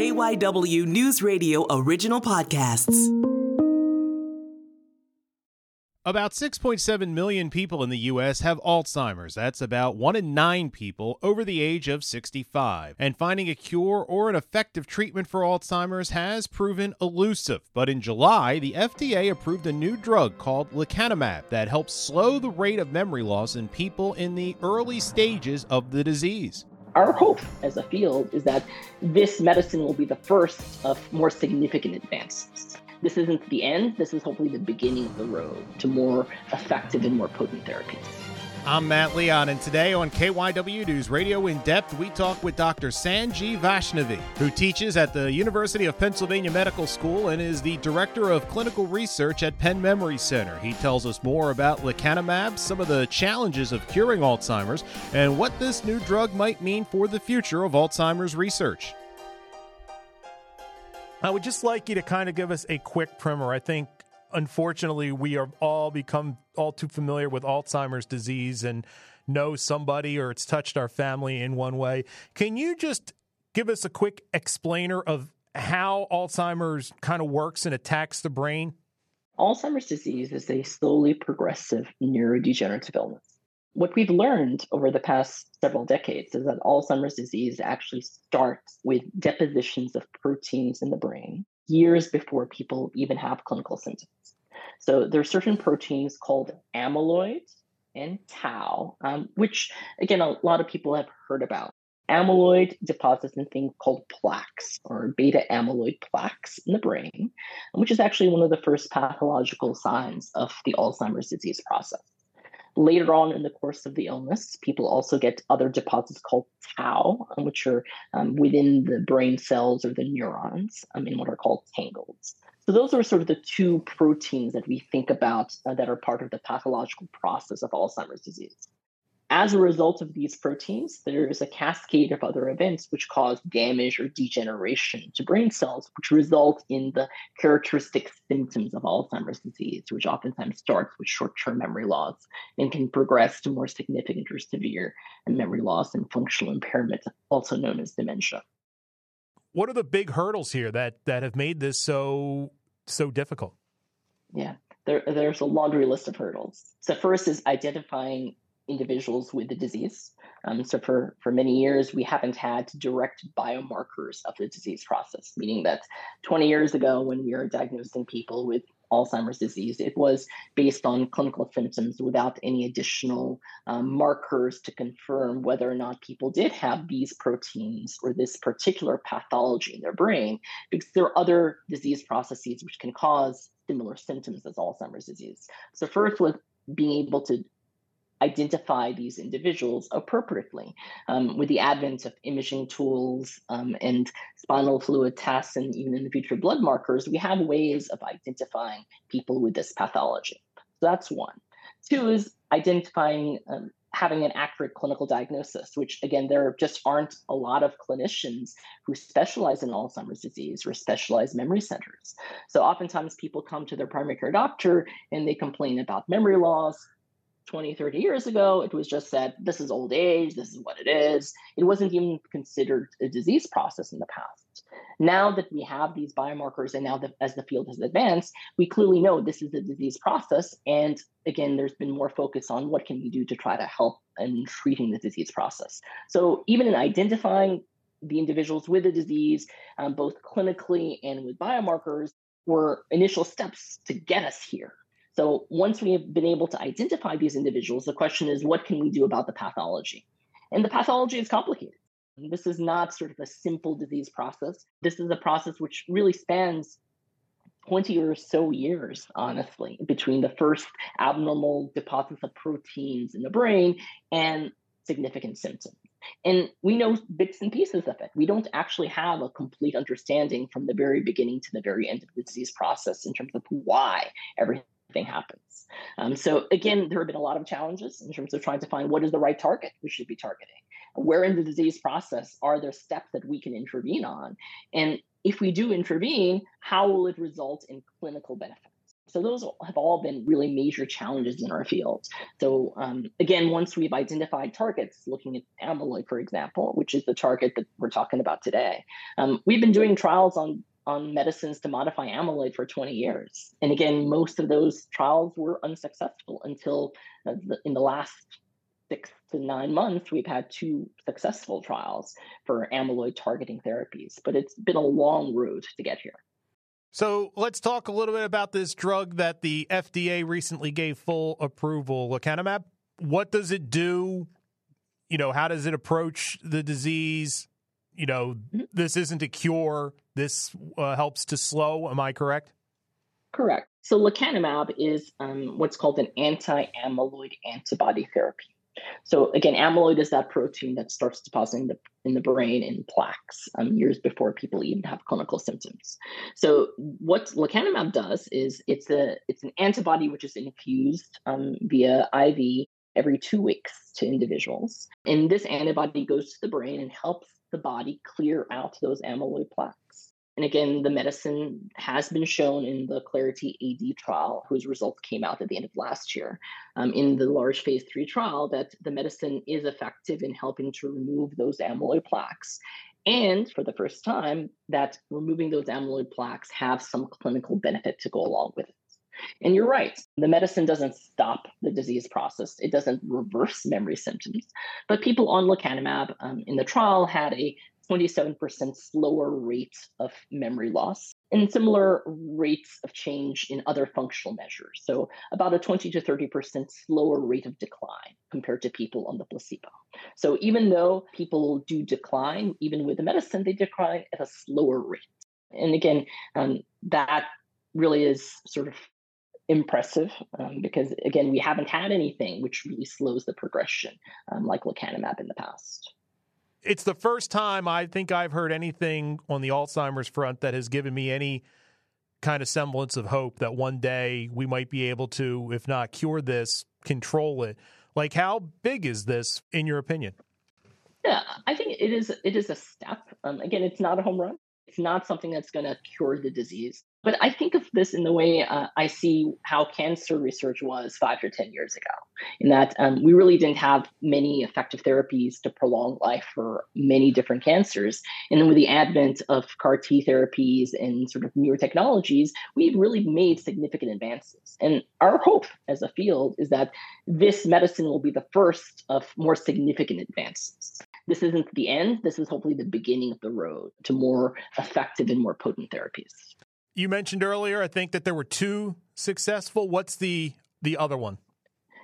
KYW News Radio original podcasts. About 6.7 million people in the U.S. have Alzheimer's. That's about one in nine people over the age of 65. And finding a cure or an effective treatment for Alzheimer's has proven elusive. But in July, the FDA approved a new drug called lecanemab that helps slow the rate of memory loss in people in the early stages of the disease. Our hope as a field is that this medicine will be the first of more significant advances this isn't the end. This is hopefully the beginning of the road to more effective and more potent therapies. I'm Matt Leon, and today on KYW News Radio In Depth, we talk with Dr. Sanjeev Vaishnavi, who teaches at the University of Pennsylvania Medical School and is the Director of Clinical Research at Penn Memory Center. He tells us more about lecanemab, some of the challenges of curing Alzheimer's, and what this new drug might mean for the future of Alzheimer's research. I would just like you to kind of give us a quick primer. I think, unfortunately, we are all become all too familiar with Alzheimer's disease and know somebody or it's touched our family in one way. Can you just give us a quick explainer of how Alzheimer's kind of works and attacks the brain? Alzheimer's disease is a slowly progressive neurodegenerative illness what we've learned over the past several decades is that Alzheimer's disease actually starts with depositions of proteins in the brain years before people even have clinical symptoms. So there are certain proteins called amyloid and tau, um, which again, a lot of people have heard about. Amyloid deposits in things called plaques or beta amyloid plaques in the brain, which is actually one of the first pathological signs of the Alzheimer's disease process. Later on in the course of the illness, people also get other deposits called tau, um, which are um, within the brain cells or the neurons um, in what are called tangles. So those are sort of the two proteins that we think about uh, that are part of the pathological process of Alzheimer's disease. As a result of these proteins, there is a cascade of other events which cause damage or degeneration to brain cells, which result in the characteristic symptoms of Alzheimer's disease, which oftentimes starts with short term memory loss and can progress to more significant or severe memory loss and functional impairment, also known as dementia. What are the big hurdles here that, that have made this so so difficult? Yeah, there, there's a laundry list of hurdles. So, first is identifying individuals with the disease. Um, so for, for many years, we haven't had direct biomarkers of the disease process, meaning that 20 years ago, when we were diagnosing people with Alzheimer's disease, it was based on clinical symptoms without any additional um, markers to confirm whether or not people did have these proteins or this particular pathology in their brain, because there are other disease processes which can cause similar symptoms as Alzheimer's disease. So, first was being able to identify these individuals appropriately. Um, with the advent of imaging tools um, and spinal fluid tests, and even in the future, blood markers, we have ways of identifying people with this pathology. So that's one. Two is identifying. Um, having an accurate clinical diagnosis, which again, there just aren't a lot of clinicians who specialize in Alzheimer's disease or specialized memory centers. So oftentimes people come to their primary care doctor and they complain about memory loss, 20, 30 years ago, it was just said, this is old age, this is what it is. It wasn't even considered a disease process in the past. Now that we have these biomarkers, and now that as the field has advanced, we clearly know this is a disease process. And again, there's been more focus on what can we do to try to help in treating the disease process. So even in identifying the individuals with the disease, um, both clinically and with biomarkers, were initial steps to get us here. So once we have been able to identify these individuals, the question is, what can we do about the pathology? And the pathology is complicated. This is not sort of a simple disease process. This is a process which really spans 20 or so years, honestly, between the first abnormal deposits of proteins in the brain and significant symptoms. And we know bits and pieces of it. We don't actually have a complete understanding from the very beginning to the very end of the disease process in terms of why everything thing happens. Um, so again, there have been a lot of challenges in terms of trying to find what is the right target we should be targeting. Where in the disease process are there steps that we can intervene on? And if we do intervene, how will it result in clinical benefits? So those have all been really major challenges in our field. So um, again, once we've identified targets, looking at amyloid, for example, which is the target that we're talking about today, um, we've been doing trials on on medicines to modify amyloid for 20 years. And again, most of those trials were unsuccessful until uh, the, in the last six to nine months, we've had two successful trials for amyloid targeting therapies. But it's been a long road to get here. So let's talk a little bit about this drug that the FDA recently gave full approval, lecanemab. What does it do? You know, how does it approach the disease? You know, mm-hmm. this isn't a cure. This uh, helps to slow. Am I correct? Correct. So lecanemab is um, what's called an anti-amyloid antibody therapy. So again, amyloid is that protein that starts depositing the, in the brain in plaques um, years before people even have clinical symptoms. So what lecanemab does is it's a it's an antibody which is infused um, via IV every two weeks to individuals, and this antibody goes to the brain and helps the body clear out those amyloid plaques. And again, the medicine has been shown in the Clarity AD trial, whose results came out at the end of last year, um, in the large phase three trial, that the medicine is effective in helping to remove those amyloid plaques. And for the first time, that removing those amyloid plaques have some clinical benefit to go along with it. And you're right, the medicine doesn't stop the disease process. It doesn't reverse memory symptoms. But people on lecanemab um, in the trial had a 27% slower rate of memory loss and similar rates of change in other functional measures. So, about a 20 to 30% slower rate of decline compared to people on the placebo. So, even though people do decline, even with the medicine, they decline at a slower rate. And again, um, that really is sort of impressive um, because, again, we haven't had anything which really slows the progression um, like lecanemab in the past it's the first time I think I've heard anything on the Alzheimer's front that has given me any kind of semblance of hope that one day we might be able to, if not cure this, control it. Like, how big is this, in your opinion? Yeah, I think it is. It is a step. Um, again, it's not a home run. It's not something that's going to cure the disease. But I think of this in the way uh, I see how cancer research was five or 10 years ago, in that um, we really didn't have many effective therapies to prolong life for many different cancers. And then with the advent of CAR T therapies and sort of newer technologies, we've really made significant advances. And our hope as a field is that this medicine will be the first of more significant advances this isn't the end. This is hopefully the beginning of the road to more effective and more potent therapies. You mentioned earlier, I think that there were two successful. What's the the other one?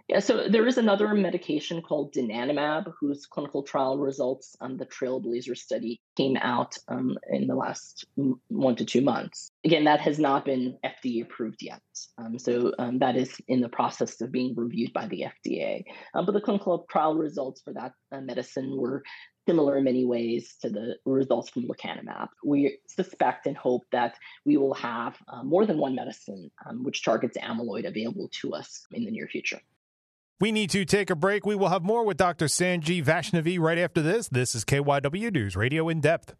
Yeah, so there is another medication called donanemab, whose clinical trial results on the Trailblazer study came out um, in the last one to two months. Again, that has not been FDA approved yet. Um, so um, that is in the process of being reviewed by the FDA. Um, but the clinical trial results for that uh, medicine were similar in many ways to the results from lecanemab. We suspect and hope that we will have uh, more than one medicine um, which targets amyloid available to us in the near future. We need to take a break. We will have more with Dr. Sanjeev Vaishnavi right after this. This is KYW News Radio in Depth.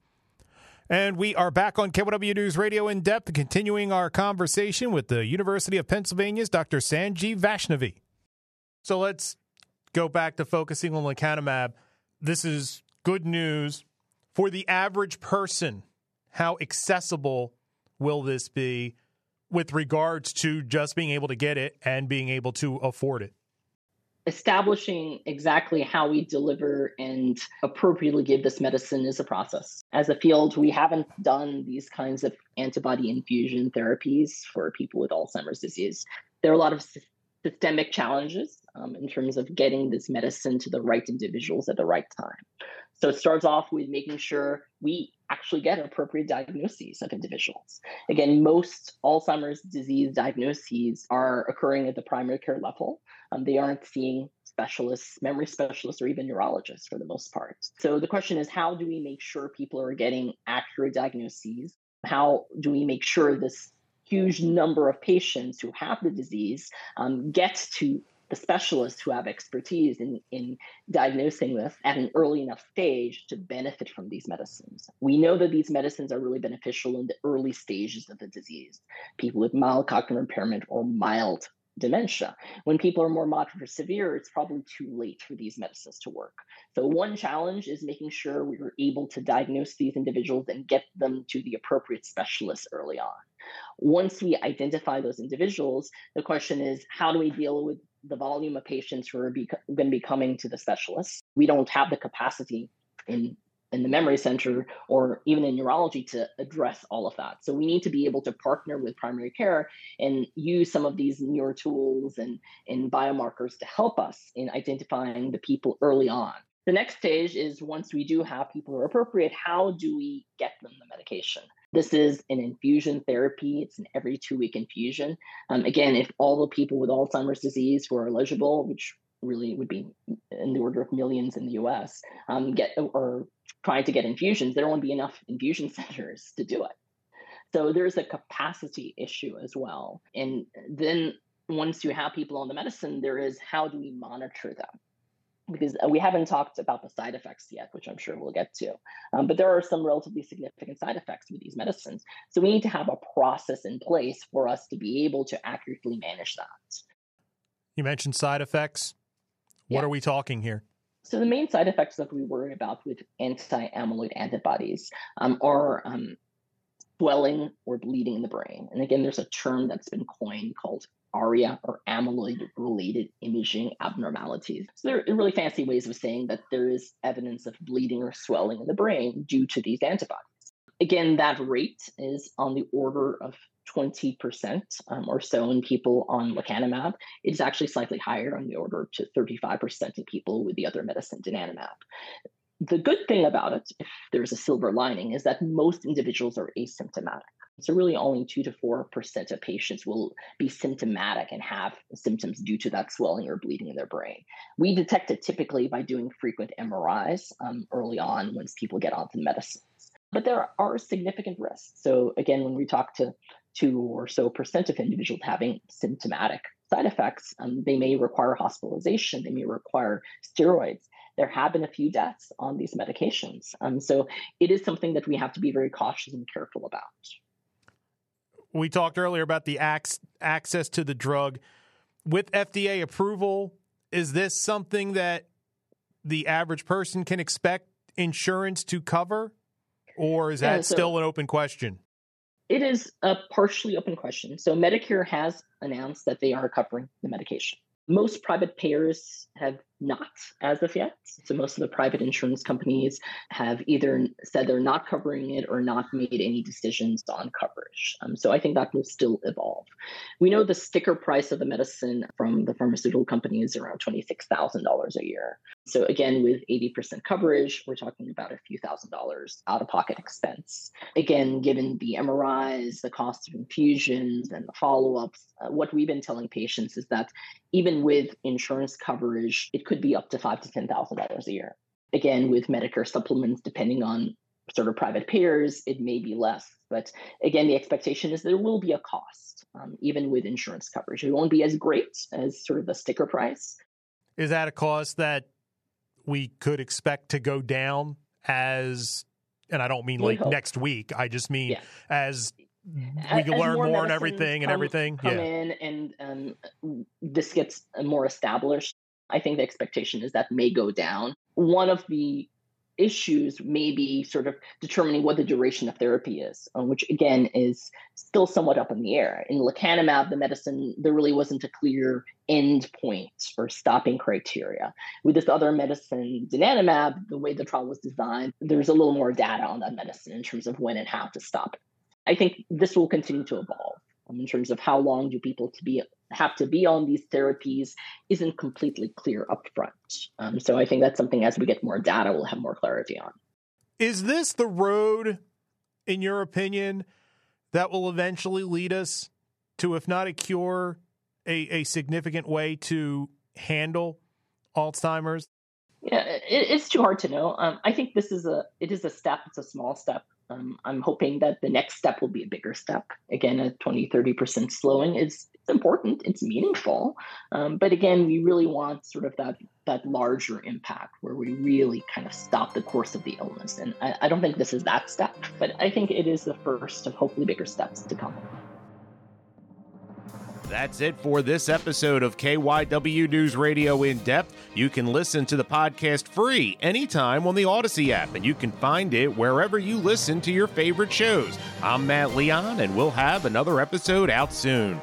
And we are back on KYW News Radio in Depth, continuing our conversation with the University of Pennsylvania's Dr. Sanjeev Vaishnavi. So let's go back to focusing on lecanemab. This is good news for the average person. How accessible will this be with regards to just being able to get it and being able to afford it? Establishing exactly how we deliver and appropriately give this medicine is a process. As a field, we haven't done these kinds of antibody infusion therapies for people with Alzheimer's disease. There are a lot of systemic challenges um, in terms of getting this medicine to the right individuals at the right time. So it starts off with making sure we actually get appropriate diagnoses of individuals. Again, most Alzheimer's disease diagnoses are occurring at the primary care level. Um, they aren't seeing specialists, memory specialists, or even neurologists for the most part. So the question is how do we make sure people are getting accurate diagnoses? How do we make sure this huge number of patients who have the disease um, get to the specialists who have expertise in, in diagnosing this at an early enough stage to benefit from these medicines. We know that these medicines are really beneficial in the early stages of the disease. People with mild cognitive impairment or mild dementia. When people are more moderate or severe, it's probably too late for these medicines to work. So, one challenge is making sure we are able to diagnose these individuals and get them to the appropriate specialists early on. Once we identify those individuals, the question is how do we deal with the volume of patients who are going to be coming to the specialists? We don't have the capacity in in the memory center or even in neurology to address all of that. So we need to be able to partner with primary care and use some of these newer tools and, and biomarkers to help us in identifying the people early on. The next stage is once we do have people who are appropriate, how do we get them the medication? This is an infusion therapy. It's an every two week infusion. Um, again, if all the people with Alzheimer's disease who are eligible, which really would be in the order of millions in the US, um, get or trying to get infusions, there won't be enough infusion centers to do it. So there's a capacity issue as well. And then once you have people on the medicine, there is how do we monitor them? Because we haven't talked about the side effects yet, which I'm sure we'll get to. Um, but there are some relatively significant side effects with these medicines. So we need to have a process in place for us to be able to accurately manage that. You mentioned side effects. What yeah. are we talking here? So the main side effects that we worry about with anti-amyloid antibodies um, are um, swelling or bleeding in the brain. And again, there's a term that's been coined called ARIA or amyloid-related imaging abnormalities. So they're really fancy ways of saying that there is evidence of bleeding or swelling in the brain due to these antibodies. Again, that rate is on the order of 20% um, or so in people on lecanemab. It's actually slightly higher on the order to 35% in people with the other medicine, donanemab. The good thing about it, if there's a silver lining, is that most individuals are asymptomatic. So, really, only 2 to 4% of patients will be symptomatic and have symptoms due to that swelling or bleeding in their brain. We detect it typically by doing frequent MRIs um, early on once people get onto medicines. But there are significant risks. So, again, when we talk to two or so percent of individuals having symptomatic side effects. Um, they may require hospitalization, they may require steroids. There have been a few deaths on these medications. Um, so it is something that we have to be very cautious and careful about. We talked earlier about the access to the drug. With FDA approval, is this something that the average person can expect insurance to cover? Or is that yeah, so, still an open question? It is a partially open question. So Medicare has announced that they are covering the medication. Most private payers have not as of yet. So most of the private insurance companies have either said they're not covering it or not made any decisions on coverage. Um, so I think that will still evolve. We know the sticker price of the medicine from the pharmaceutical company is around $26,000 a year. So again, with 80% coverage, we're talking about a few thousand dollars out of pocket expense. Again, given the MRIs, the cost of infusions, and the follow ups, uh, what we've been telling patients is that even with insurance coverage, it could be up to five to ten thousand dollars a year. Again, with Medicare supplements, depending on sort of private payers, it may be less. But again, the expectation is there will be a cost, um, even with insurance coverage. It won't be as great as sort of the sticker price. Is that a cost that we could expect to go down as, and I don't mean we like hope. next week. I just mean yeah. as we as learn more, more and everything come, and everything. Come yeah. in and um, this gets more established. I think the expectation is that may go down. One of the issues may be sort of determining what the duration of therapy is, uh, which again is still somewhat up in the air. In lecanemab, the medicine, there really wasn't a clear end point or stopping criteria. With this other medicine, donanemab, the way the trial was designed, there's a little more data on that medicine in terms of when and how to stop. I think this will continue to evolve um, in terms of how long do people to be have to be on these therapies isn't completely clear upfront. Um, so I think that's something as we get more data, we'll have more clarity on. Is this the road, in your opinion, that will eventually lead us to, if not a cure, a, a significant way to handle Alzheimer's? Yeah, it, it's too hard to know. Um, I think this is a it is a step. It's a small step. Um, I'm hoping that the next step will be a bigger step. Again, a 20, 30% slowing is it's important, it's meaningful. Um, but again, we really want sort of that that larger impact where we really kind of stop the course of the illness. And I, I don't think this is that step, but I think it is the first of hopefully bigger steps to come. That's it for this episode of KYW News Radio In Depth. You can listen to the podcast free anytime on the Audacy app, and you can find it wherever you listen to your favorite shows. I'm Matt Leon, and we'll have another episode out soon.